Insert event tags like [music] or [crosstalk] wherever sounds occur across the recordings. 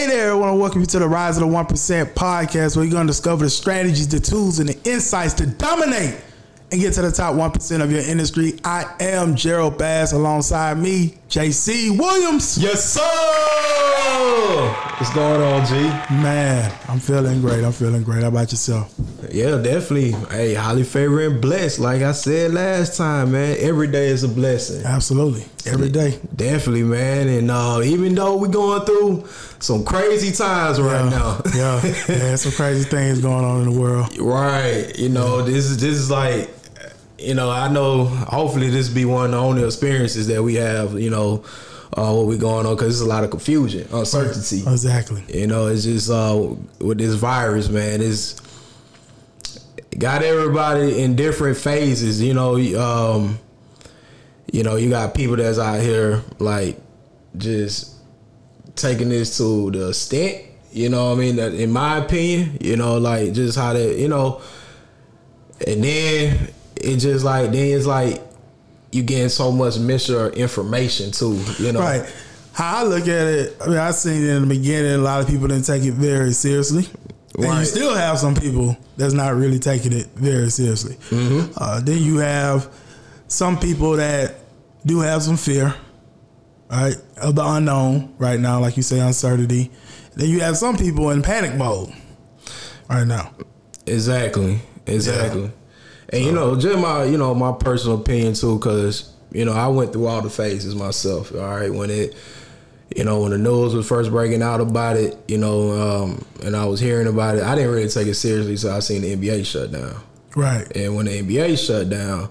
Hey there, I want to welcome you to the Rise of the 1% podcast where you're going to discover the strategies, the tools, and the insights to dominate and get to the top 1% of your industry. I am Gerald Bass alongside me, JC Williams. Yes, sir. What's going on, G? Man, I'm feeling great. I'm feeling great. How about yourself? Yeah, definitely. Hey, highly favored and blessed. Like I said last time, man, every day is a blessing. Absolutely. Every day. Definitely, man. And uh, even though we're going through some crazy times right yeah, now. yeah. [laughs] Yeah, some crazy things going on in the world. Right. You know, this is this is like you know, I know hopefully this be one of the only experiences that we have, you know, uh, what we going on because there's a lot of confusion, uncertainty. Exactly. You know, it's just uh, with this virus, man. It's got everybody in different phases. You know, um, you know, you got people that's out here like just taking this to the extent. You know, what I mean, that in my opinion, you know, like just how they, you know, and then it just like then it's like you getting so much mixture information too. You know, right? How I look at it, I mean, I seen it in the beginning. A lot of people didn't take it very seriously. Right. And you still have some people that's not really taking it very seriously. Mm-hmm. Uh, then you have some people that do have some fear, right, of the unknown right now, like you say, uncertainty. Then you have some people in panic mode right now. Exactly. Exactly. Yeah. And you know, just my you know my personal opinion too, because you know I went through all the phases myself. All right, when it you know, when the news was first breaking out about it, you know, um, and I was hearing about it, I didn't really take it seriously. So I seen the NBA shut down. Right. And when the NBA shut down,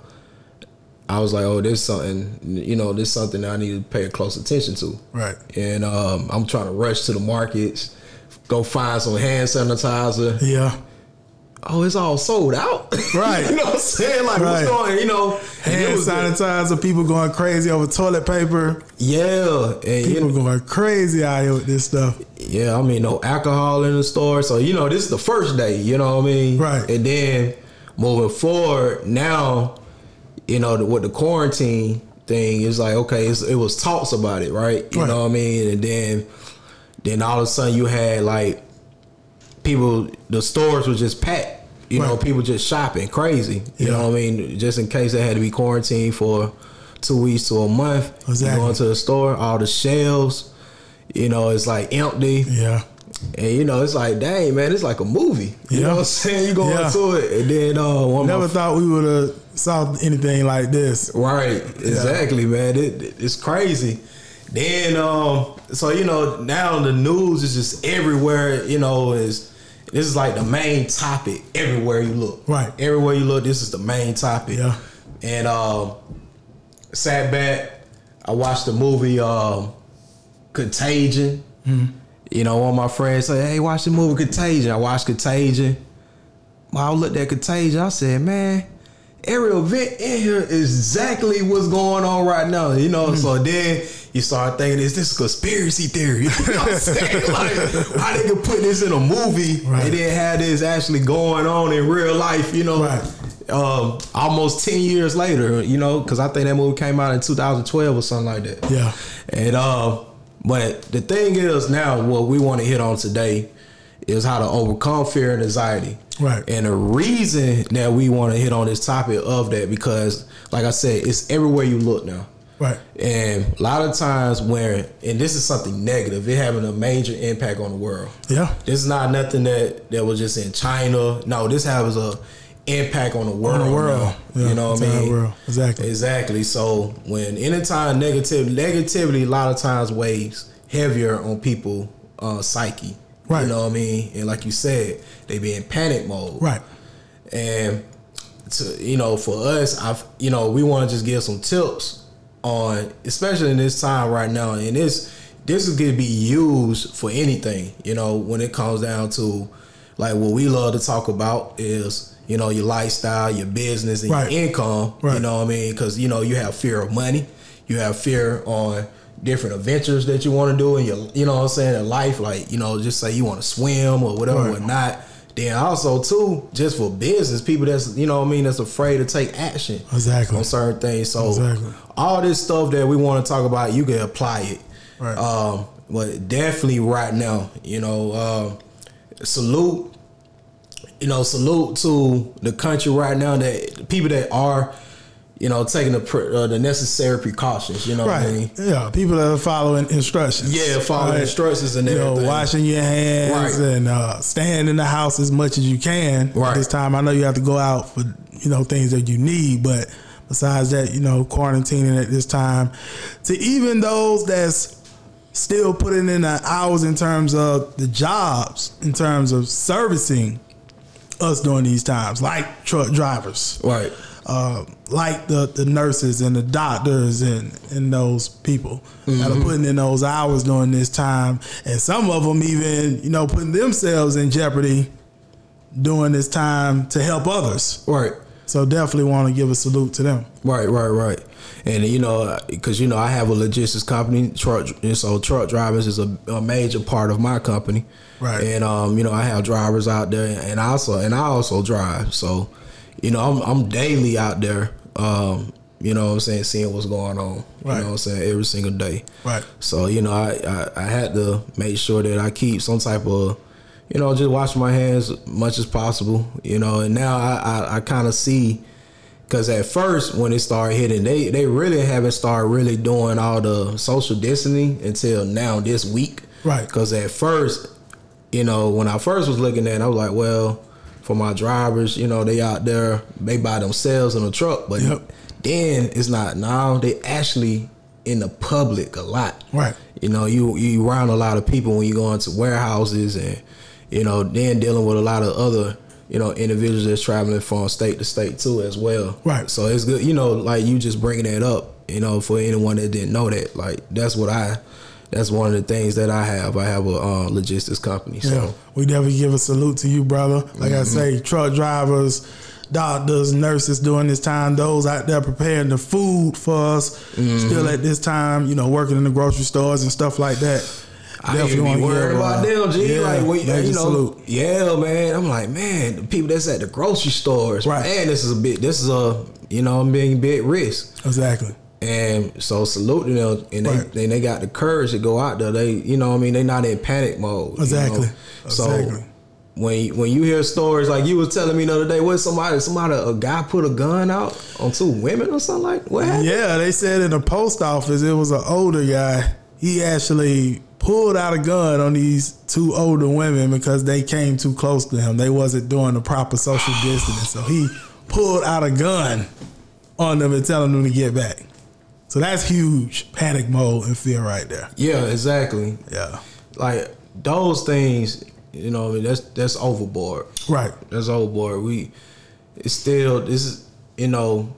I was like, oh, there's something, you know, there's something I need to pay close attention to. Right. And um, I'm trying to rush to the markets, go find some hand sanitizer. Yeah oh, it's all sold out. [laughs] Right. you know what I'm saying? Like, right. what's going, you know? Hand sanitizer, people going crazy over toilet paper. Yeah. And people you know, going crazy out here with this stuff. Yeah, I mean, no alcohol in the store. So, you know, this is the first day, you know what I mean? Right. And then moving forward, now, you know, with the quarantine thing, it's like, okay, it's, it was talks about it, right? You right. know what I mean? And then, then all of a sudden you had like, people, the stores were just packed. You right. know, people just shopping crazy. You yeah. know what I mean? Just in case they had to be quarantined for two weeks to a month. Exactly. Going to the store, all the shelves, you know, it's like empty. Yeah. And you know, it's like, dang man, it's like a movie. You yeah. know what I'm saying? You go yeah. into it, and then uh, one never thought we would have saw anything like this. Right, exactly, yeah. man. It, it's crazy. Then, um, so you know, now the news is just everywhere. You know, is this is like the main topic everywhere you look. Right. Everywhere you look, this is the main topic. Yeah. And um, sat back, I watched the movie um, Contagion. Mm-hmm. You know, one of my friends said, "Hey, watch the movie Contagion." I watched Contagion. When I looked at Contagion, I said, "Man, every vent in here is exactly what's going on right now." You know, mm-hmm. so then you start thinking, is this conspiracy theory? [laughs] You know what I'm saying? [laughs] like, how they could put this in a movie right. and then have this actually going on in real life, you know? Right. Um, almost 10 years later, you know, because I think that movie came out in 2012 or something like that. Yeah. And, uh, but the thing is now, what we want to hit on today is how to overcome fear and anxiety. Right. And the reason that we want to hit on this topic of that, because, like I said, it's everywhere you look now. Right. And a lot of times where and this is something negative, it having a major impact on the world. Yeah. This is not nothing that that was just in China. No, this has a impact on the world. On the world. Yeah, you know what I mean? World. Exactly. Exactly. So when anytime negative negativity a lot of times weighs heavier on people uh, psyche. Right. You know what I mean? And like you said, they be in panic mode. Right. And to you know, for us, I've you know, we want to just give some tips on, especially in this time right now, and this this is going to be used for anything. You know, when it comes down to like what we love to talk about is you know your lifestyle, your business, and right. your income. Right. You know what I mean? Because you know you have fear of money, you have fear on different adventures that you want to do in your, you know what I'm saying, in life. Like you know, just say you want to swim or whatever, right. or not then also too, just for business, people that's you know what I mean that's afraid to take action exactly on certain things. So exactly. all this stuff that we want to talk about, you can apply it. Right. Um, but definitely right now, you know, uh, salute, you know, salute to the country right now that people that are, you know, taking the pre- uh, the necessary precautions. You know, what I Right. mean? Yeah. People that are following instructions. Yeah, following Right. instructions and You know, washing your hands Right. and uh, staying in the house as much as you can. Right. This time, I know you have to go out for you know things that you need, but besides that, you know, quarantining at this time, to even those that's still putting in the hours in terms of the jobs, in terms of servicing us during these times, like truck drivers Right. Uh, like the, the nurses and the doctors and, and those people that are putting in those hours during this time. And some of them even, you know, putting themselves in jeopardy during this time to help others. Right. So definitely want to give a salute to them. Right, right, right. And you know, because you know, I have a logistics company, truck, and so truck drivers is a, a major part of my company. Right. And um, you know, I have drivers out there, and I also and I also drive. So, you know, I'm I'm daily out there. Um, you know, what I'm saying, seeing what's going on. Right. You know, what I'm saying every single day. Right. So you know, I, I I had to make sure that I keep some type of, you know, just wash my hands as much as possible. You know, and now I I, I kind of see, because at first when it started hitting, they they really haven't started really doing all the social distancing until now this week. Right. Because at first, you know, when I first was looking at, it, I was like, well, for my drivers, you know, they out there, they by themselves in a truck, but Yep. then it's not. Now they actually in the public a lot. Right. You know, you you around a lot of people when you go into warehouses and you know, then dealing with a lot of other you know individuals that's traveling from state to state too as well. Right. So it's good. You know, like you just bringing that up. You know, for anyone that didn't know that, like that's what I. That's one of the things that I have. I have a uh, logistics company. So Yeah, we definitely give a salute to you, brother. Like I say, truck drivers, doctors, nurses during this time, those out there preparing the food for us, still at this time, you know, working in the grocery stores and stuff like that. I even be worried about them, G. yeah, like, major you know, salute. yeah, man. I'm like, man, the people that's at the grocery stores, Right. man, this is a bit, this is a, you know, I'm being big risk. Exactly. And so saluting them, and they, Right. they they got the courage to go out there. They, you know, what I mean, they not in panic mode. you Exactly. So when you- when you hear stories like you was telling me the other day, what somebody somebody a guy put a gun out on two women or something like what happened? Yeah, they said in the post office it was an older guy. He actually pulled out a gun on these two older women because they came too close to him. They wasn't doing the proper social distancing. So he pulled out a gun on them and telling them to get back. So that's huge panic mode and fear right there. Yeah, exactly. Yeah. Like those things, you know, I mean, that's that's overboard. Right. That's overboard. We it's still this is you know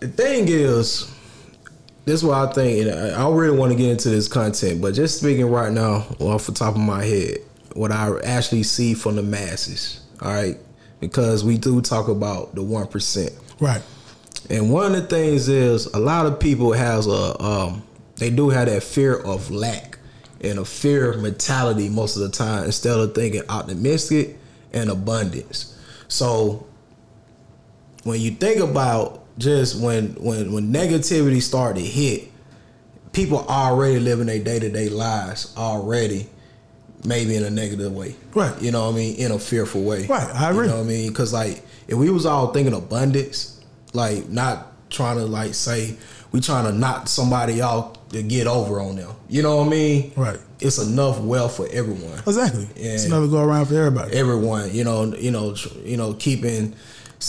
the thing is this is what I think and I I really want to get into this content, but just speaking right now off the top of my head, what I actually see from the masses, all right? Because we do talk about the one percent. Right. And one of the things is a lot of people has a um they do have that fear of lack and a fear mentality most of the time instead of thinking optimistic and abundance. So when you think about just when when when negativity started hit, people already living their day to day lives already, maybe in a negative way. Right. You know what I mean? In a fearful way. Right, I agree. You know what I mean? Because like if we was all thinking abundance, like not trying to like say we trying to knock somebody out to get over on them. You know what I mean? Right. It's enough wealth for everyone Exactly. It's Yeah. another go around for everybody. everyone. You know, you know, you know, keeping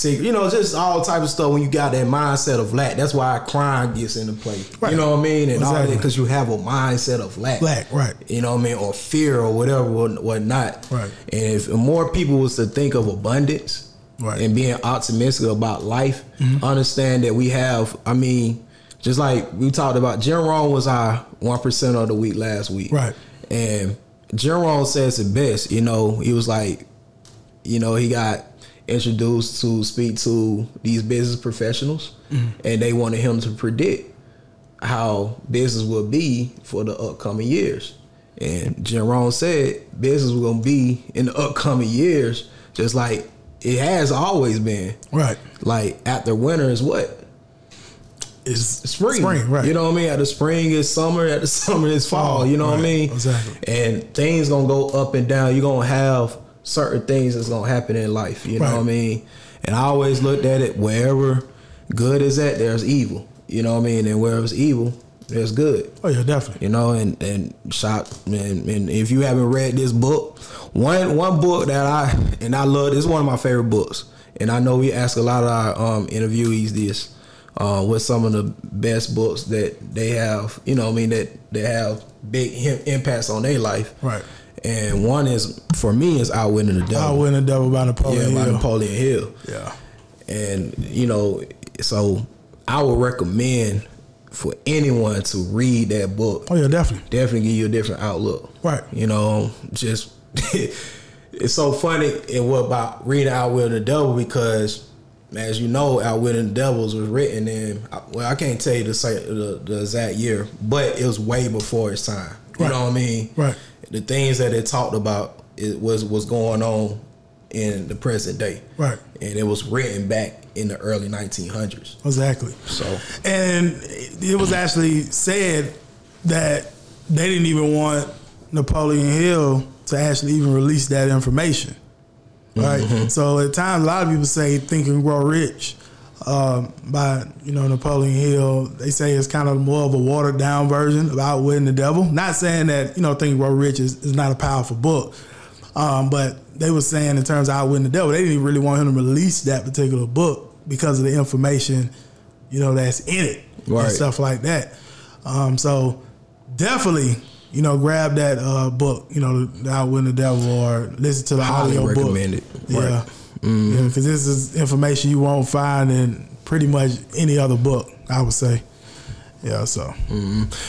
You know, just all type of stuff. When you got that mindset of lack, that's why crime gets into play. Right. You know what I mean? And all that because you have a mindset of lack. Lack, right. You know what I mean, or fear or whatever, what whatnot. Right. And if more people was to think of abundance. Right. Mm-hmm. And being optimistic about life, understand that we have. I mean, just like we talked about, Jim Rohn was our one percent of the week last week. Right. And Jim Rohn says it best. You know, he was like, you know, he got introduced to speak to these business professionals, mm-hmm. and they wanted him to predict how business will be for the upcoming years. And Jim Rohn said business was gonna be in the upcoming years, just like it has always been. Right. Like after winter is what? is spring. Spring, right? You know what I mean? At the spring is summer. At the [laughs] summer is fall. Fall, you know what I mean? exactly. And things gonna go up and down. You're gonna have certain things that's gonna happen in life. You know what I mean? And I always looked at it wherever good is at, there's evil. You know what I mean? And wherever's evil, there's good. Oh yeah, definitely. You know, and and shot and, and if you haven't read this book, one one book that I and I love this is one of my favorite books. And I know we ask a lot of our um, interviewees this. Uh, what's some of the best books that they have, you know, what I mean that they have big impacts on their life. Right. And one is for me is Outwitting the Devil. win the devil by yeah, Napoleon by Hill. Napoleon Hill. Yeah. And you know, so I would recommend for anyone to read that book Oh yeah, definitely. definitely give you a different outlook. Right. You know, just [laughs] it's so funny and what about reading Outwitting the Devil because as you know, Outwitting the Devils was written in well, I can't tell you the the, the exact year, but it was way before its time. You Right. know what I mean? Right. The things that it talked about it was was going on in the present day. Right. And it was written back in the early 1900s. Exactly. So And it was actually said that they didn't even want Napoleon Hill to actually even release that information. Right. Mm-hmm. So at times, a lot of people say "Think and Grow Rich" um, by you know Napoleon Hill. They say it's kind of more of a watered down version of Outwitting the Devil. Not saying that you know "Think Grow Rich" is, is not a powerful book, um, but they were saying in terms of Outwitting the Devil, they didn't really want him to release that particular book because of the information you know that's in it Right. and stuff like that. Um, so definitely, you know, grab that uh, book, you know, the Outwitting the Devil, or listen to the Highly audio book. recommend it. Yeah, Right. Mm-hmm. yeah, because this is information you won't find in pretty much any other book. I would say. Yeah. So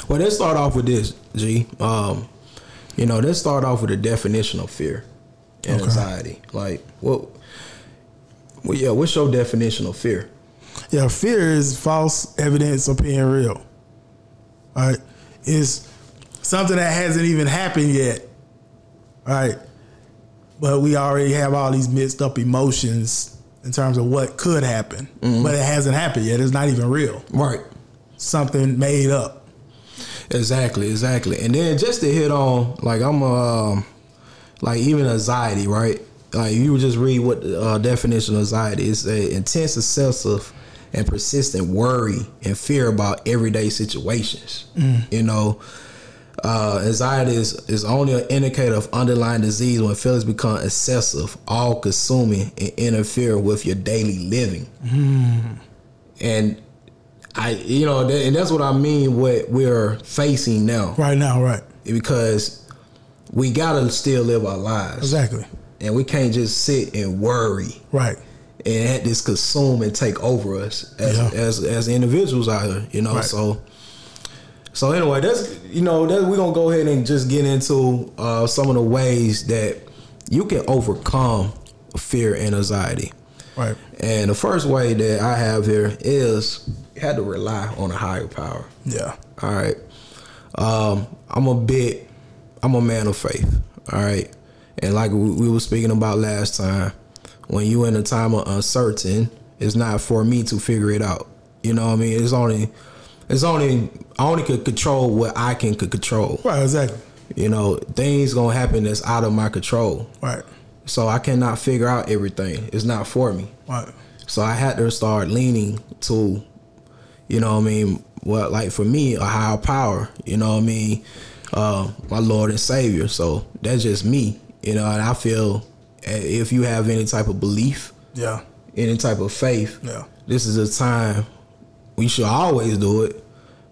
Well, let's start off with this, G. Um, you know, let's start off with a definition of fear and Okay. anxiety. Like, what? Well, yeah, what's your definition of fear? yeah, fear is false evidence appearing real. All right, it's something that hasn't even happened yet. All right, but we already have all these mixed up emotions in terms of what could happen, but it hasn't happened yet. It's not even real. Right. Something made up. Exactly. Exactly. And then just to hit on, like, I'm um, like even anxiety, right? Like you just read what the uh, definition of anxiety is: a intense, excessive, and persistent worry and fear about everyday situations. You know, uh, anxiety is, is only an indicator of underlying disease when feelings become excessive, all consuming, and interfere with your daily living. And I, you know, that, and that's what I mean. What we're facing now, Right now, right? because we gotta still live our lives, Exactly. and we can't just sit and worry Right. and have this consume and take over us as Yeah. as, as individuals out here, you know. Right. So, so anyway, that's you know that we're gonna go ahead and just get into uh, some of the ways that you can overcome fear and anxiety. Right. And the first way that I have here is you had to rely on a higher power. Yeah. All right. Um, I'm a bit, I'm a man of faith. All right. And like we, we were speaking about last time, when you in a time of uncertain, it's not for me to figure it out. You know what I mean? It's only, it's only, I only could control what I can could control. Right. Exactly. You know, things gonna happen that's out of my control. Right. So I cannot figure out everything. It's not for me. Right. So I had to start leaning to, you know what I mean, well, like for me, a higher power, you know what I mean, uh, my Lord and Savior. So that's just me, you know, and I feel uh, if you have any type of belief, Yeah. any type of faith, Yeah. this is a time we should always do it,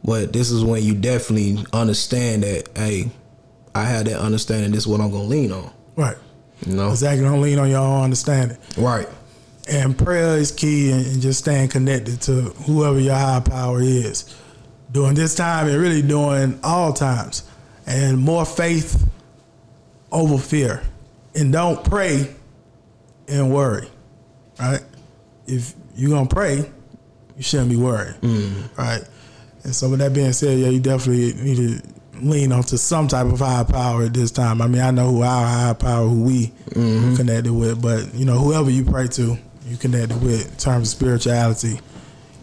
but this is when you definitely understand that, hey, I had that understanding, this is what I'm gonna lean on. Right. You know? Exactly. Don't lean on your own understanding. Right. And prayer is key and, just staying connected to whoever your higher power is. During this time and really during all times. And more faith over fear. And don't pray and worry. Right? If you're gonna pray, you shouldn't be worried. Mm. Right? And so with that being said, yeah, you definitely need to lean onto some type of higher power at this time. I mean, I know who our higher power, who we connected with, but you know, whoever you pray to, you connected with in terms of spirituality,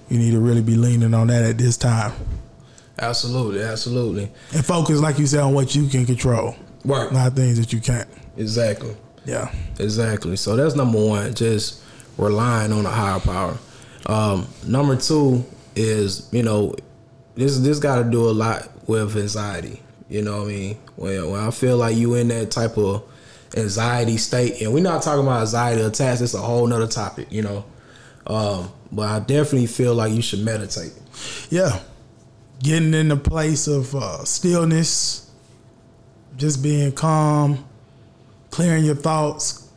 you need to really be leaning on that at this time. Absolutely, absolutely. And focus, like you said, on what you can control. Right. Not things that you can't. Exactly. Yeah. Exactly. So that's number one, just relying on a higher power. Um, number two is, you know, this this got to do a lot with anxiety. You know what I mean? When, when I feel like you in that type of anxiety state, and we're not talking about anxiety attacks, it's a whole nother topic, you know. Um, but I definitely feel like you should meditate. Yeah. Getting in the place of uh, stillness, just being calm, clearing your thoughts,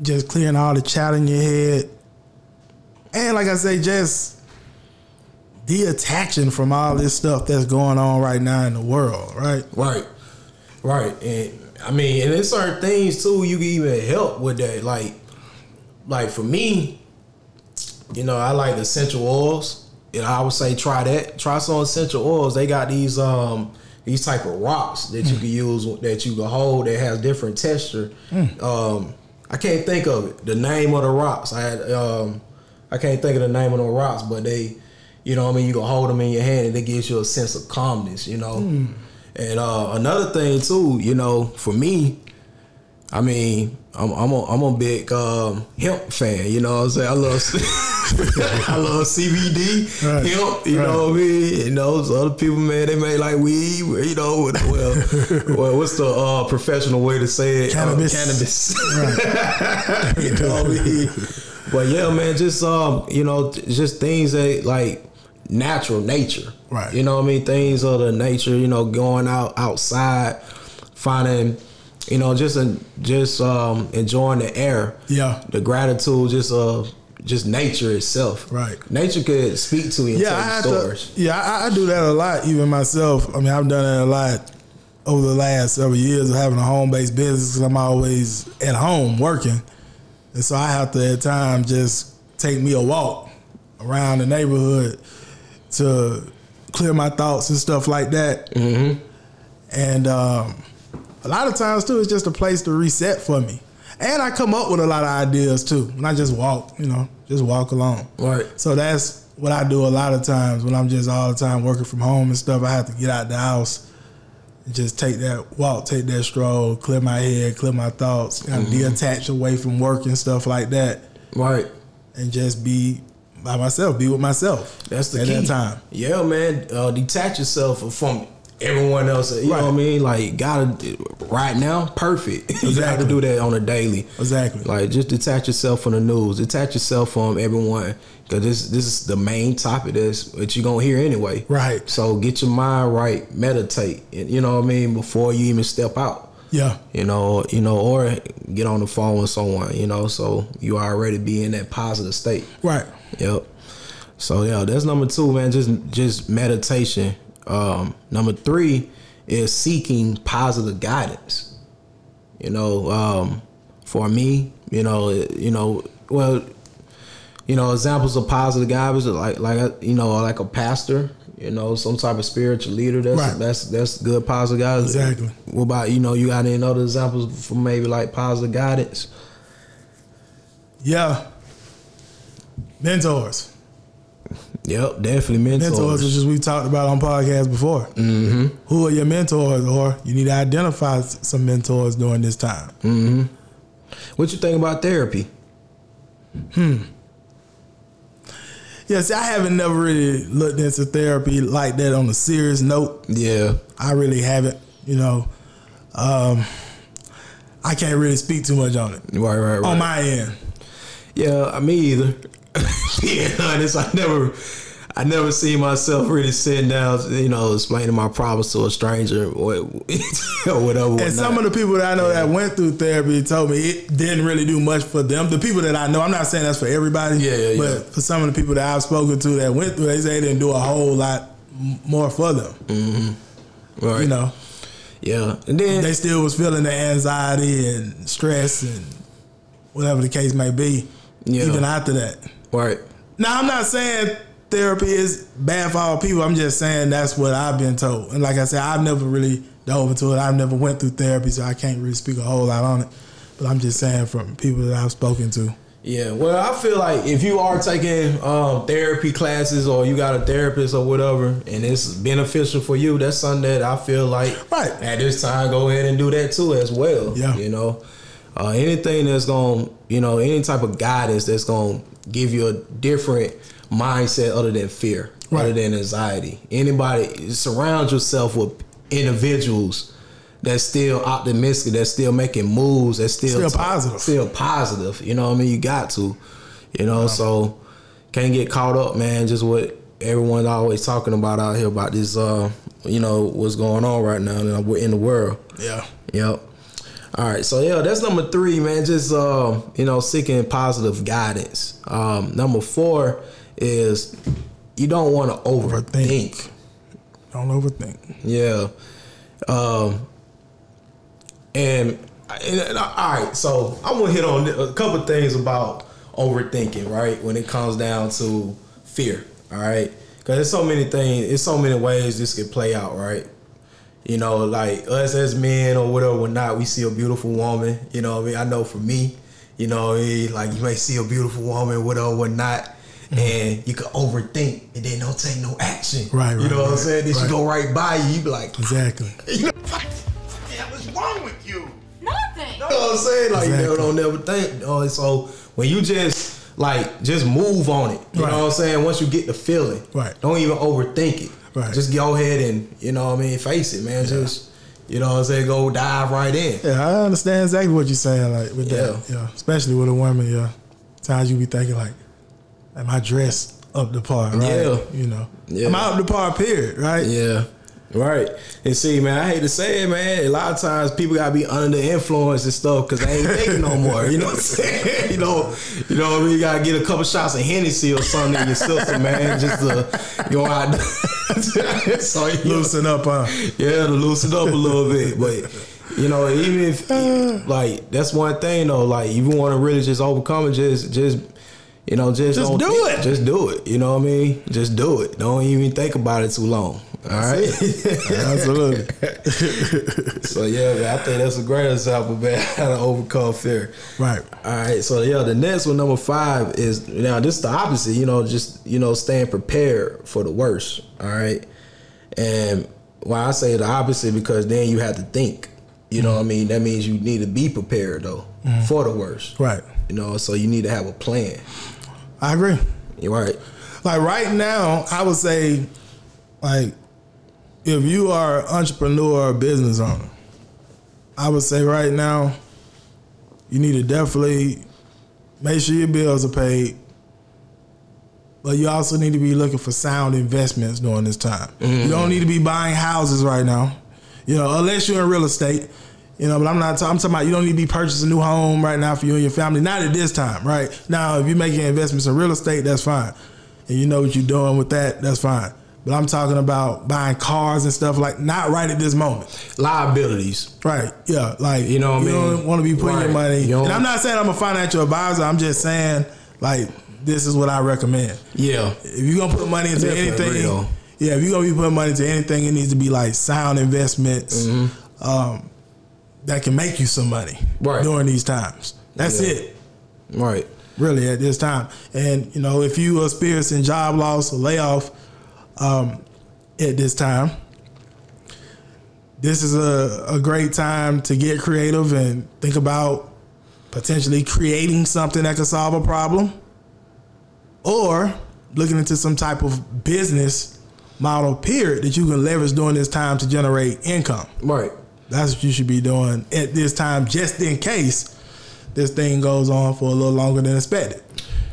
just clearing all the chatter in your head. And like I say, just detaching from all this stuff that's going on right now in the world, right? Right. Right. And I mean, and there's certain things too you can even help with that. Like like for me, you know, I like essential oils. And I would say try that. Try some essential oils. They got these um these type of rocks that you can use that you can hold that has different texture. Um I can't think of it. The name of the rocks. I had um I can't think of the name of the rocks, but they you know what I mean, you can hold them in your hand and it gives you a sense of calmness, you know. And uh, another thing too, you know, for me, I mean, I'm I'm a, I'm a big um, hemp fan. You know what I'm saying? I love [laughs] I love CBD Right. hemp. You Right. know what I mean? And those other people, man, they make like weed. You know, [laughs] well, well what's the uh, professional way to say it? Cannabis. Uh, cannabis. [laughs] you know what I mean? But yeah, man, just um, you know, just things that like natural nature. Right. You know what I mean? Things of the nature, you know, going out outside, finding, you know, just uh, just um enjoying the air. Yeah. The gratitude, just uh just nature itself. Right. Nature could speak to you and Yeah, I tell have you to, yeah, I, I do that a lot, even myself. I mean, I've done that a lot over the last several years of having a home based business because I'm always at home working, and so I have to at times just take me a walk around the neighborhood to clear my thoughts and stuff like that. Mm-hmm. And um, a lot of times too, it's just a place to reset for me. And I come up with a lot of ideas too when I just walk, you know, just walk along. Right. So that's what I do a lot of times when I'm just all the time working from home and stuff. I have to get out the house and just take that walk, take that stroll, clear my head, clear my thoughts, kind of detach away from work and stuff like that, Right. and just be by myself, be with myself. That's the at key. that time. Yeah, man. Uh, detach yourself from everyone else. You Right. know what I mean? Like, gotta right now, perfect. [laughs] you got to Exactly. do that on a daily. Exactly. Like, just detach yourself from the news. Detach yourself from everyone, because this this is the main topic that's that you're gonna hear anyway. Right. So get your mind right. Meditate. and You know what I mean before you even step out. Yeah. You know, you know, or get on the phone with someone. You know, so you already be in that positive state. Right. Yep. So yeah, that's number two, man. Just just meditation. Um, number three is seeking positive guidance. You know, um, for me, you know, you know, well, you know, examples of positive guidance are like like a, you know, like a pastor. You know, some type of spiritual leader. That's Right. that's that's good positive guidance. Exactly. What about you know? You got any other examples for maybe like positive guidance? Yeah. Mentors. Yep, definitely mentors. Mentors, which is we talked about on podcasts before. Mm-hmm. Who are your mentors, or you need to identify some mentors during this time. What you think about therapy? Hmm. Yes, I haven't never really looked into therapy like that on a serious note. Yeah. I really haven't. You know, um, I can't really speak too much on it Right, right, right. on my end. yeah, me either. [laughs] Being honest, I never, I never see myself really sitting down, you know, explaining my problems to a stranger or, [laughs] or whatever. And some of the people that I know that went through therapy told me it didn't really do much for them. The people that I know, I'm not saying that's for everybody. Yeah, yeah, But yeah. for some of the people that I've spoken to that went through, they say it didn't do a whole lot more for them. Mm-hmm. right. You know, yeah, and then they still was feeling the anxiety and stress and whatever the case may be. Yeah. Even after that. Right, Now I'm not saying therapy is bad for all people. I'm just saying that's what I've been told. And like I said, I've never really dove into it. I've never went through therapy, so I can't really speak a whole lot on it. But I'm just saying from people that I've spoken to. Yeah, well, I feel like if you are taking um, therapy classes or you got a therapist or whatever, and it's beneficial for you, that's something that I feel like Right. at this time go ahead and do that too as well. Yeah. you know, uh, anything that's going, to you know, any type of guidance that's going to give you a different mindset other than fear, Right. other than anxiety. Anybody surround yourself with individuals. That's still optimistic. That's still making moves. That's still Still positive. Still positive. You know what I mean? You got to. You know, so can't get caught up, man. Just what everyone's always talking about out here about this. Uh, you know what's going on right now in the world. Yeah. Yep. All right, so yeah, that's number three, man. Just uh, you know, seeking positive guidance. Um, number four is you don't want to overthink. Overthink. Don't overthink. Yeah. Um. And, and, and, all right, so I'm gonna hit on a couple things about overthinking, right? When it comes down to fear, all right? Because there's so many things, it's so many ways this could play out, right? You know, like us as men or whatever, or not, we see a beautiful woman. You know, what I mean, I know for me, you know, what like you may see a beautiful woman, whatever, or not. Mm-hmm. And you could overthink and then don't take no action. Right, right. You right, know what I'm saying? Then she go right by you. You be like, Exactly. [laughs] What the hell is wrong with you? Nothing. You know what I'm saying? Like you Exactly. never don't never think. Oh, so when you just like just move on it, you Right. know what I'm saying? Once you get the feeling, Right. Don't even overthink it. Right. Just go ahead and you know what I mean, face it, man. Just you know what I'm saying, go dive right in. Yeah, I understand exactly what you're saying. Like with that, Yeah. yeah, especially with a woman. Yeah, times you be thinking like, "Am I dressed up the par?" Right? Yeah. you know, Yeah. am I up the par? Period. Right? Yeah. Right. And see, man, I hate to say it, man. A lot of times people gotta be under the influence and stuff because they ain't thinking no more. You know what I'm saying? [laughs] You know, you know what I mean? You gotta get a couple shots of Hennessy or something in your system, man, just to go out. [laughs] so you Loosen up, huh? yeah, to loosen up a little bit. But you know, even if like that's one thing though, like if you want to really just overcome it, just just you know, just Just don't do it. Just do it. You know what I mean? Just do it. Don't even think about it too long. All right. [laughs] Absolutely. [laughs] so yeah, man, I think that's a great example, man, [laughs] how to overcome fear. Right. All right, so yeah, the next one, number five, is now this is the opposite. You know, just you know, staying prepared for the worst. All right, and why I say the opposite because then you have to think. You know, what I mm-hmm. mean, that means you need to be prepared though mm-hmm. for the worst. Right. You know, so you need to have a plan. I agree. You're right. Like right now, I would say, like, if you are an entrepreneur or business owner, I would say right now, you need to definitely make sure your bills are paid. But you also need to be looking for sound investments during this time. You don't need to be buying houses right now, you know, unless you're in real estate. You know, but I'm not. I'm talking about you don't need to be purchasing a new home right now for you and your family. Not at this time, right now. If you're making investments in real estate, that's fine, and you know what you're doing with that, that's fine. But I'm talking about buying cars and stuff like not right at this moment. Liabilities. Right. Yeah. Like You know what I you mean? don't want to be putting Right. your money. You And I'm not saying I'm a financial advisor. I'm just saying like this is what I recommend. Yeah. If you're gonna put money into Definitely anything, though. yeah, if you're gonna be putting money into anything, it needs to be like sound investments Mm-hmm. um, that can make you some money Right. during these times. That's Yeah. it, Right. really, at this time. And you know, if you are experiencing job loss or layoff um, at this time, this is a, a great time to get creative and think about potentially creating something that could solve a problem or looking into some type of business model period that you can leverage during this time to generate income. Right. That's what you should be doing at this time, just in case this thing goes on for a little longer than expected.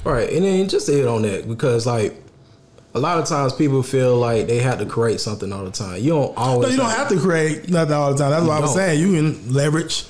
Right, and then just to hit on that because like a lot of times people feel like they have to create something all the time. You don't always. No, you don't have to create nothing all the time. That's what I was saying. You can leverage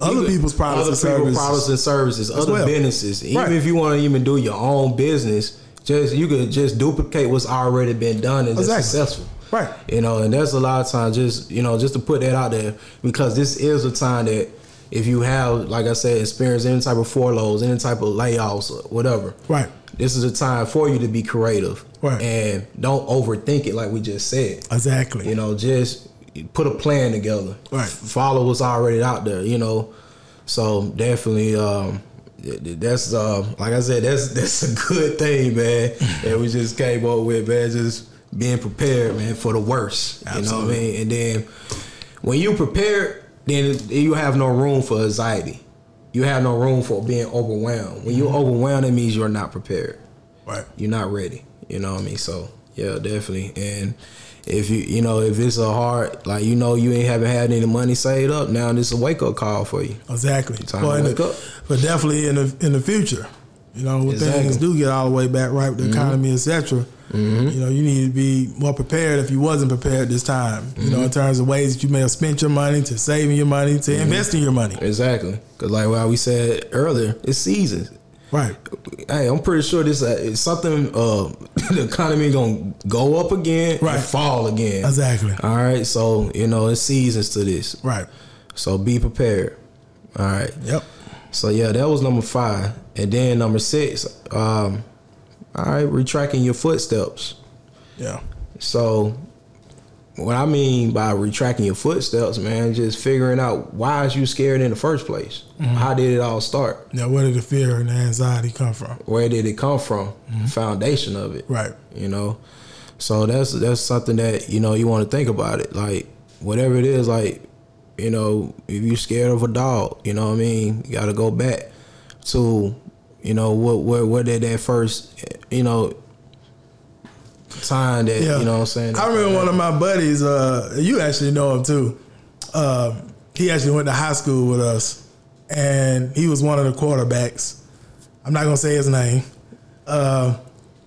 other people's products other and people's services. products and services, other well. businesses. Even Right. if you want to even do your own business, just you could just duplicate what's already been done and Exactly. that's successful. Right. You know, and there's a lot of times just you know just to put that out there because this is a time that if you have like I said experience any type of furloughs, any type of layoffs, whatever, Right. This is a time for you to be creative, Right. And don't overthink it, like we just said. Exactly. You know, just put a plan together. Right. Follow what's already out there. You know, so definitely, um, that's uh, like I said, that's [laughs] that's a good thing, man. that we just came up with, man. Just being prepared, man, for the worst. Absolutely. You know what I mean? And then when you prepare, then you have no room for anxiety. You have no room for being overwhelmed. When you're mm-hmm. overwhelmed, it means you're not prepared. Right. You're not ready. You know what I mean? So yeah, definitely. And if you you know if it's a hard like you know you ain't haven't had any money saved up now this is a wake up call for you exactly time well, to wake the, up but definitely in the in the future you know when exactly. things do get all the way back right with the mm-hmm. economy etc mm-hmm. you know you need to be more prepared if you wasn't prepared this time mm-hmm. you know in mm-hmm. terms of ways that you may have spent your money to saving your money to mm-hmm. investing your money exactly because like what we said earlier it's seasons Right. Hey, I'm pretty sure this uh, something. Uh, [laughs] the economy gonna go up again, right? fall again. Exactly. All right. So you know it's seasons to this. Right. So be prepared. All right. Yep. So yeah, that was number five, and then number six. Um, all right, retracting your footsteps. Yeah. So what I mean by retracting your footsteps, man, just figuring out why is you scared in the first place? Mm-hmm. How did it all start? Now, where did the fear and the anxiety come from? Where did it come from? Mm-hmm. Foundation of it, right? You know, so that's that's something that you know you want to think about it. Like whatever it is, like you know, if you're scared of a dog, you know what I mean, you got to go back to you know what where where did that first you know time that yeah. you know what I'm saying. I remember one of my buddies. Uh, you actually know him too. Uh, he actually went to high school with us, and he was one of the quarterbacks. I'm not gonna say his name, uh,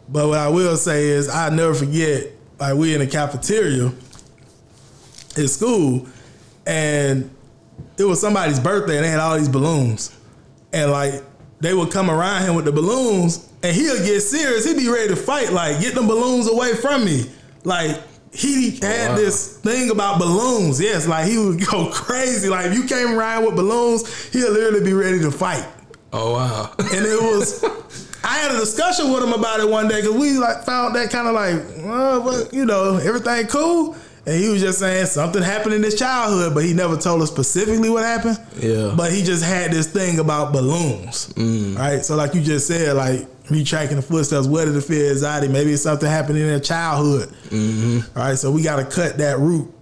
but what I will say is I never forget. Like we in the cafeteria at school, and it was somebody's birthday, and they had all these balloons, and like they would come around him with the balloons, and he'll get serious. He'd be ready to fight. Like, get them balloons away from me. Like, he had wow. this thing about balloons. Yes, like he would [laughs] go crazy. Like, if you came around with balloons, he'll literally be ready to fight. Oh wow! And it was. [laughs] I had a discussion with him about it one day because we like found that kind of like, well, but, you know, everything cool. And he was just saying something happened in his childhood, but he never told us specifically what happened. Yeah. But he just had this thing about balloons. Mm. Right. So like you just said, like retracking the footsteps, did the fear anxiety? Maybe it's something happened in their childhood. Mm-hmm. Right. So we gotta cut that root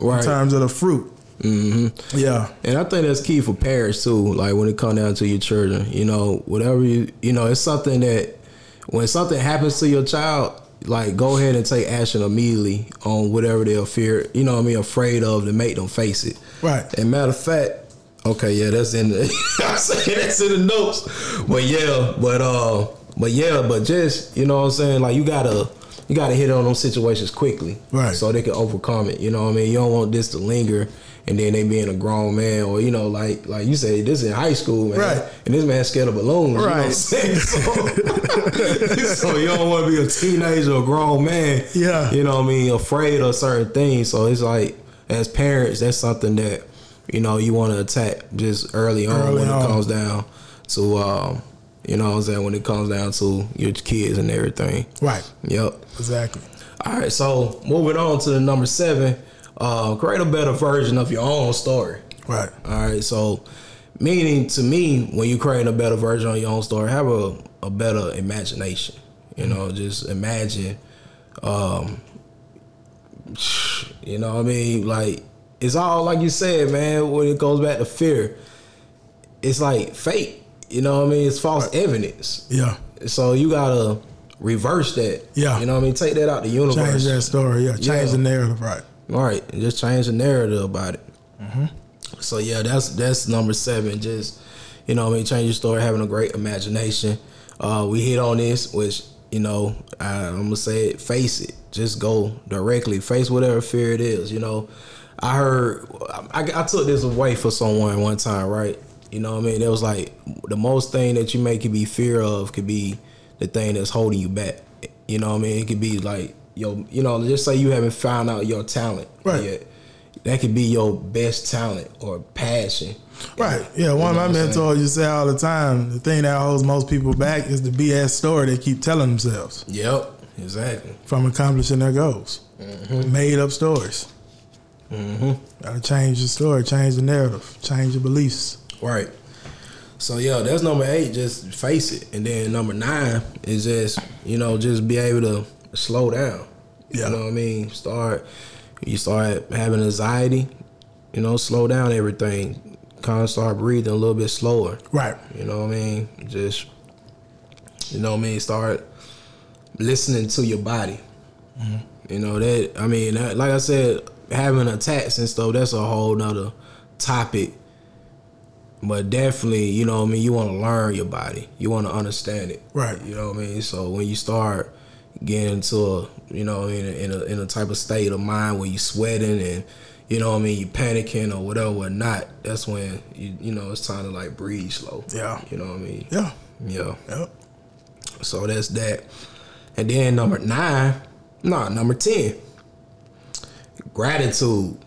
right. in terms of the fruit. Mm-hmm. Yeah, and I think that's key for parents too. Like when it comes down to your children, you know, whatever you, you know, it's something that when something happens to your child, like go ahead and take action immediately on whatever they're fear, you know what I mean, afraid of to make them face it. Right. And matter of fact, okay, yeah, that's in the [laughs] I say that's in the notes. But yeah, but uh but yeah, but just, you know what I'm saying, like you gotta you gotta hit on those situations quickly. Right. So they can overcome it. You know what I mean? You don't want this to linger and then they being a grown man or you know like like you say this in high school man right and this man scared of balloons right you know [laughs] so, [laughs] so, you don't want to be a teenager or a grown man yeah you know what I mean afraid of certain things so it's like as parents that's something that you know you want to attack just early on early when on. it comes down to um you know what I'm saying when it comes down to your kids and everything right yep exactly all right so moving on to the number seven uh, create a better version of your own story. Right. All right. So, meaning to me, when you create a better version of your own story, have a, a better imagination. You know, just imagine. Um, [sniffs] you know what I mean? Like, it's all like you said, man, when it goes back to fear, it's like fake. You know what I mean? It's false evidence. Yeah. So you gotta reverse that. Yeah. You know what I mean? Take that out the universe. Change that story. Yeah. Change yeah. the narrative. Right. All right, just change the narrative about it. Mm-hmm. So yeah, that's that's number seven. Just you know, I mean, change your story, having a great imagination. Uh, we hit on this, which you know, I, I'm gonna say it. Face it. Just go directly. Face whatever fear it is. You know, I heard. I, I took this away for someone one time, right? You know what I mean? It was like the most thing that you may could be fear of could be the thing that's holding you back. You know what I mean? It could be like your you know just say you haven't found out your talent right. yet. That could be your best talent or passion. Right. Yeah. One of my mentors you say all the time, the thing that holds most people back is the BS story they keep telling themselves. Yep. Exactly. From accomplishing their goals. Mm-hmm. Made up stories. Mm-hmm. Gotta change the story, change the narrative, change the beliefs. Right. So yeah, that's number eight. Just face it, and then number nine is just you know just be able to slow down. Yeah. You know what I mean? Start you start having anxiety. You know, slow down everything. Kind of start breathing a little bit slower. Right. You know what I mean? Just you know what I mean. Start listening to your body. Mm-hmm. You know that. I mean, like I said, having attacks and stuff. That's a whole nother topic. But definitely, you know what I mean. You want to learn your body. You want to understand it. Right. You know what I mean. So when you start getting into a, you know, in a, in a in a type of state of mind where you're sweating and you know what I mean, you're panicking or whatever, or not. That's when you you know it's time to like breathe slow. Yeah. You know what I mean. Yeah. Yeah. Yep. So that's that. And then number nine, nah, number 10. Gratitude.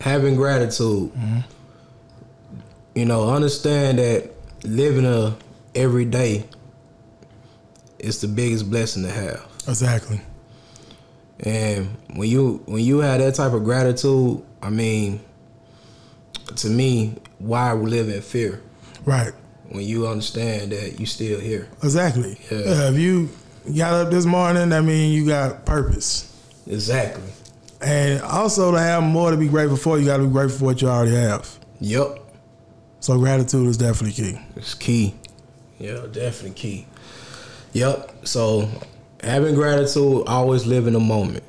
Having gratitude. Mm-hmm. You know, understand that living a every day is the biggest blessing to have. Exactly. And when you when you have that type of gratitude, I mean, to me, why we live in fear? Right. When you understand that you still here. Exactly. Yeah. Yeah, if you got up this morning, that means you got purpose. Exactly. And also to have more to be grateful for, you got to be grateful for what you already have. Yep. So gratitude is definitely key. It's key. Yeah, definitely key. Yep. So having gratitude, always live in the moment.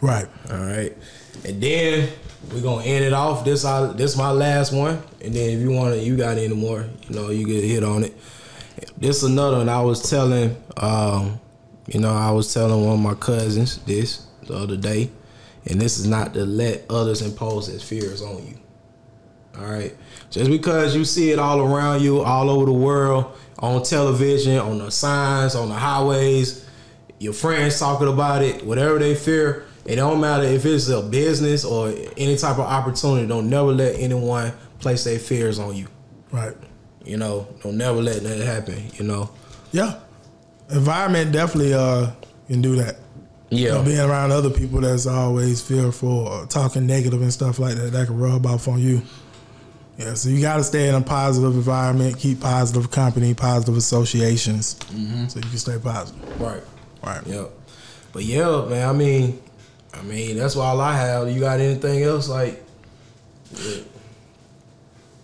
Right. All right. And then we're gonna end it off. This I this my last one. And then if you wanna you got any more, you know, you get hit on it. This another one I was telling um, you know, I was telling one of my cousins this the other day. And this is not to let others impose their fears on you. All right. Just because you see it all around you, all over the world, on television, on the signs, on the highways, your friends talking about it, whatever they fear, it don't matter if it's a business or any type of opportunity. Don't never let anyone place their fears on you. Right. You know, don't never let that happen. You know. Yeah. Environment definitely uh can do that. You know, being around other people that's always fearful or talking negative and stuff like that, that can rub off on you. Yeah, so you got to stay in a positive environment, keep positive company, positive associations, mm-hmm. so you can stay positive. Right. Right. Yep. But yeah, man. I mean, I mean that's all I have. You got anything else like?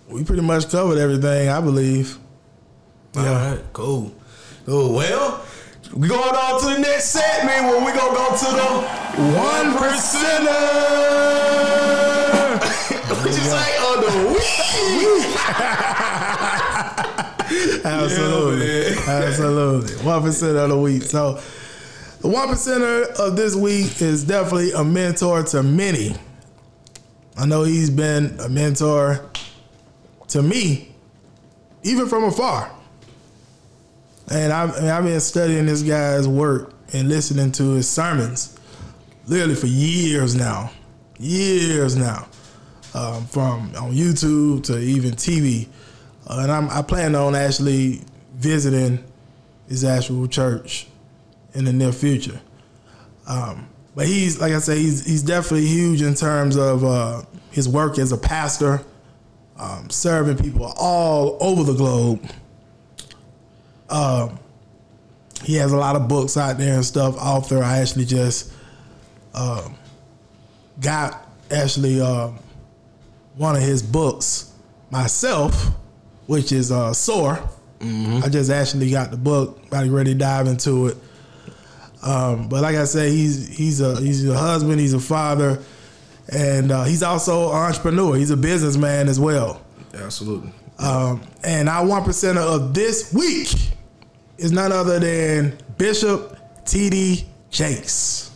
We pretty much covered everything, I believe. All right, cool. Cool. Well, we going on to the next segment where we gonna go to the One percenter. What you say on the week. Absolutely. Absolutely. One percent of the week. So the one percenter of this week is definitely a mentor to many. I know he's been a mentor to me, even from afar. And I've, and I've been studying this guy's work and listening to his sermons literally for years now. Years now. Um, from on YouTube to even TV. Uh, and I'm, I plan on actually visiting his actual church in the near future. Um, but he's like I say, he's he's definitely huge in terms of uh, his work as a pastor, um, serving people all over the globe. Um, he has a lot of books out there and stuff. Author, I actually just um, got actually um, one of his books myself, which is uh, Soar. I just actually got the book, about ready to dive into it. Um, but like I said, he's he's a he's a husband, he's a father, and uh, he's also an entrepreneur. He's a businessman as well. Absolutely. Um, and our one percenter of this week is none other than Bishop T.D. Jakes.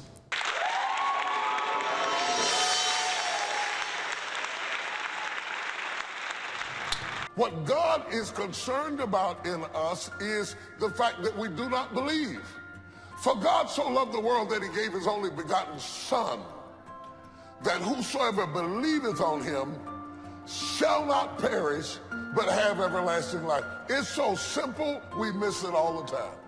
Is concerned about in us is the fact that we do not believe. For God so loved the world that he gave his only begotten Son, that whosoever believeth on him shall not perish, but have everlasting life. It's so simple, we miss it all the time.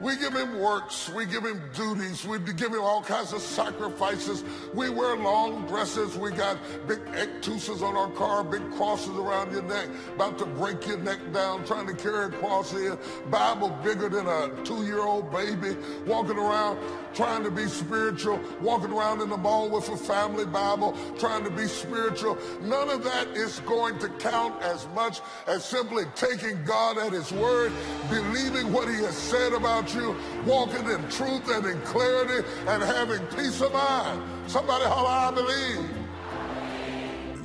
We give him works. We give him duties. We give him all kinds of sacrifices. We wear long dresses. We got big ectuses on our car, big crosses around your neck, about to break your neck down, trying to carry a cross in. Bible bigger than a two-year-old baby, walking around trying to be spiritual, walking around in the mall with a family Bible, trying to be spiritual. None of that is going to count as much as simply taking God at his word, believing what he has said about you, walking in truth and in clarity, and having peace of mind. Somebody holler, I believe.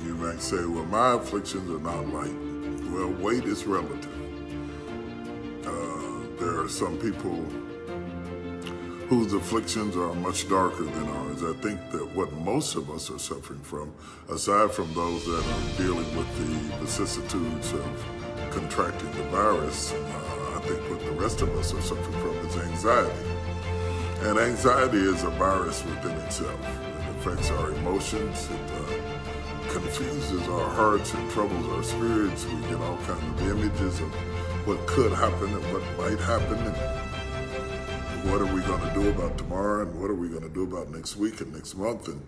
You might say, well, my afflictions are not light. Well, weight is relative. Uh, there are some people whose afflictions are much darker than ours. I think that what most of us are suffering from, aside from those that are dealing with the vicissitudes of contracting the virus, the rest of us are suffering from is anxiety. And anxiety is a virus within itself. It affects our emotions. It uh, confuses our hearts and troubles our spirits. We get all kinds of images of what could happen and what might happen. And what are we going to do about tomorrow and what are we going to do about next week and next month and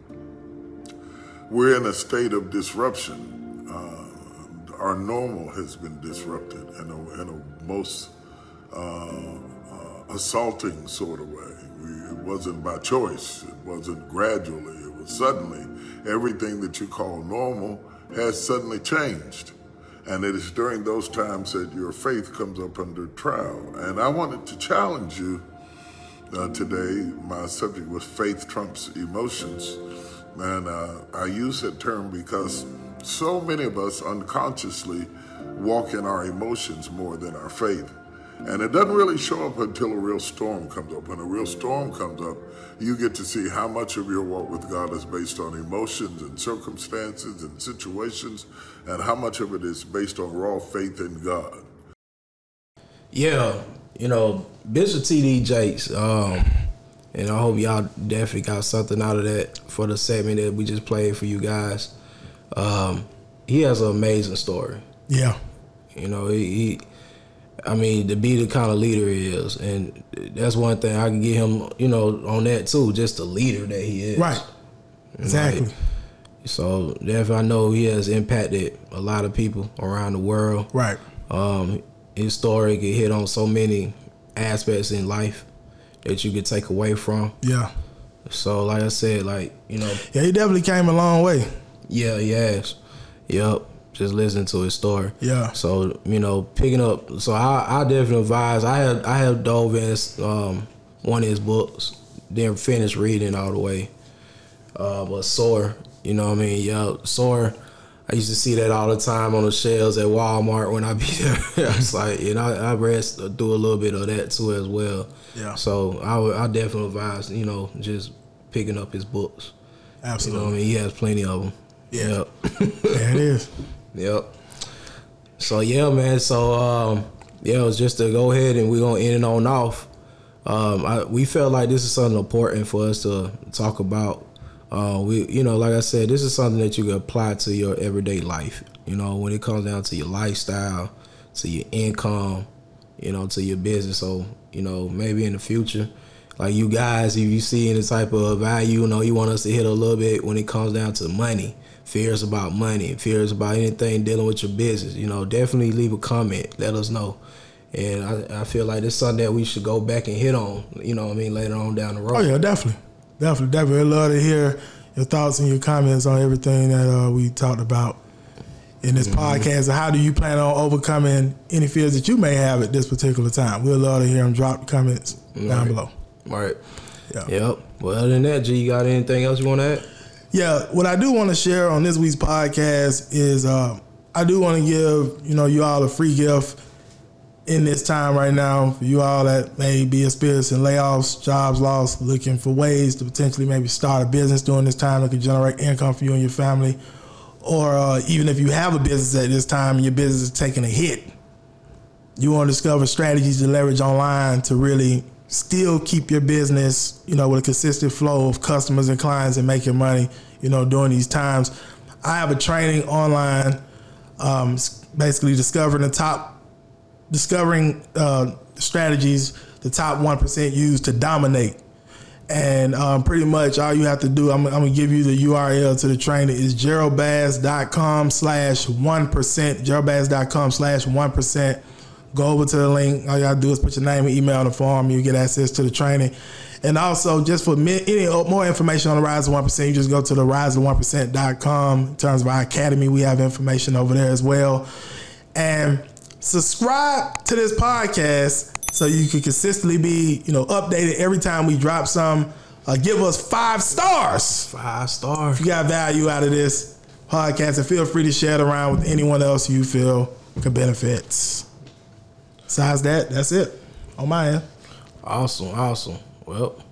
we're in a state of disruption uh, our normal has been disrupted in a, in a most uh, uh, assaulting sort of way. We, it wasn't by choice. It wasn't gradually. It was suddenly. Everything that you call normal has suddenly changed. And it is during those times that your faith comes up under trial. And i wanted to challenge you uh, today, my subject was faith trumps emotions. And uh, I use that term because so many of us unconsciously walk in our emotions more than our faith. And it doesn't really show up until a real storm comes up. When a real storm comes up, you get to see how much of your walk with God is based on emotions and circumstances and situations, and how much of it is based on raw faith in God. Yeah, you know, Bishop TD Jakes, um, and I hope y'all definitely got something out of that for the segment that we just played for you guys. Um, he has an amazing story. Yeah. You know, he, he, I mean, to be the kind of leader he is, and that's one thing I can get him, you know, on that too, just the leader that he is. Right. Exactly. Like, so therefore, I know he has impacted a lot of people around the world. Right. Um, his story could hit on so many aspects in life that you could take away from. Yeah. So like I said, like, you know Yeah, he definitely came a long way. Yeah, he has. Yep. Just listening to his story. Yeah. So, you know, picking up so I, I definitely advise I have I have dove in um, one of his books, didn't finish reading all the way. Uh, but Soar, you know what I mean? Yeah, Soar I used to see that all the time on the shelves at Walmart when I be [laughs] there. it's like, you know, I, I read do a little bit of that too as well. Yeah. So I would, I definitely advise, you know, just picking up his books. Absolutely. You know I mean? He has plenty of them. Yeah. Yep. there it is. [laughs] Yep. So yeah, man. So um, yeah, it was just to go ahead and we're gonna end it on off. Um, I, we felt like this is something important for us to talk about uh, we, you know, like I said, this is something that you can apply to your everyday life. You know, when it comes down to your lifestyle, to your income, you know, to your business. So, you know, maybe in the future, like you guys, if you see any type of value, you know, you want us to hit a little bit when it comes down to money, fears about money, fears about anything dealing with your business, you know, definitely leave a comment. Let us know. And I, I feel like it's something that we should go back and hit on, you know I mean, later on down the road. Oh, yeah, definitely. Definitely, definitely. I'd love to hear your thoughts and your comments on everything that uh, we talked about in this mm-hmm. podcast. And how do you plan on overcoming any fears that you may have at this particular time? We'd love to hear them drop the comments down below. Right. Yeah. Yep. Well, other than that, G, you got anything else you want to add? Yeah. What I do want to share on this week's podcast is uh, I do want to give you know you all a free gift in this time right now for you all that may be experiencing layoffs, jobs lost, looking for ways to potentially maybe start a business during this time that can generate income for you and your family, or uh, even if you have a business at this time and your business is taking a hit, you want to discover strategies to leverage online to really still keep your business, you know, with a consistent flow of customers and clients and making money, you know, during these times. I have a training online, um, basically discovering the top discovering uh, strategies the top 1% use to dominate. And um, pretty much all you have to do, I'm, I'm to give you the URL to the training, is geraldbass.com slash 1%, geraldbass.com slash 1%. Go over to the link. All you got to do is put your name and email in the form. You get access to the training. And also, just for any more information on the Rise of 1%, you just go to the riseof1%.com. In terms of our academy, we have information over there as well. And subscribe to this podcast so you can consistently be, you know, updated every time we drop some. Uh, give us five stars. Five stars. If you got value out of this podcast, and feel free to share it around with anyone else you feel could benefit. Besides that, that's it on my end. Awesome, awesome. Well,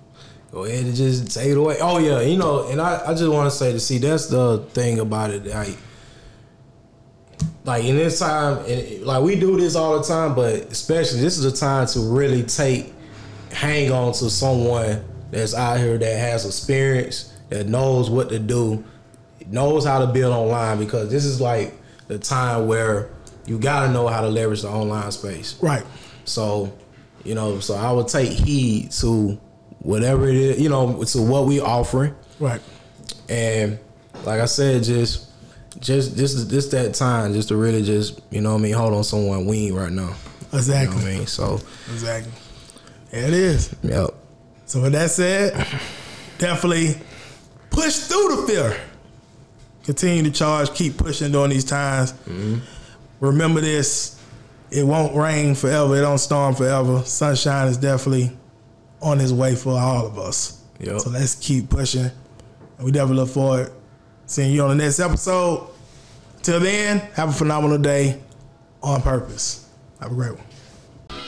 go ahead and just take it away. Oh yeah, you know, and I, I just want to say to see that's the thing about it. Like, like in this time, and like we do this all the time, but especially this is a time to really take, hang on to someone that's out here that has experience, that knows what to do, knows how to build online because this is like the time where you got to know how to leverage the online space. Right. So, you know, so I would take heed to whatever it is, you know, to what we offering. Right. And like I said, just just just this that time just to really just, you know what I mean, hold on someone wing right now. Exactly. You know what I mean? So Exactly. There it is. Yep. So with that said, definitely push through the fear. Continue to charge, keep pushing during these times. Mm-hmm. Remember this. It won't rain forever. It don't storm forever. Sunshine is definitely on its way for all of us. Yep. So let's keep pushing. And we definitely look forward to seeing you on the next episode. Till then, have a phenomenal day on purpose. Have a great one.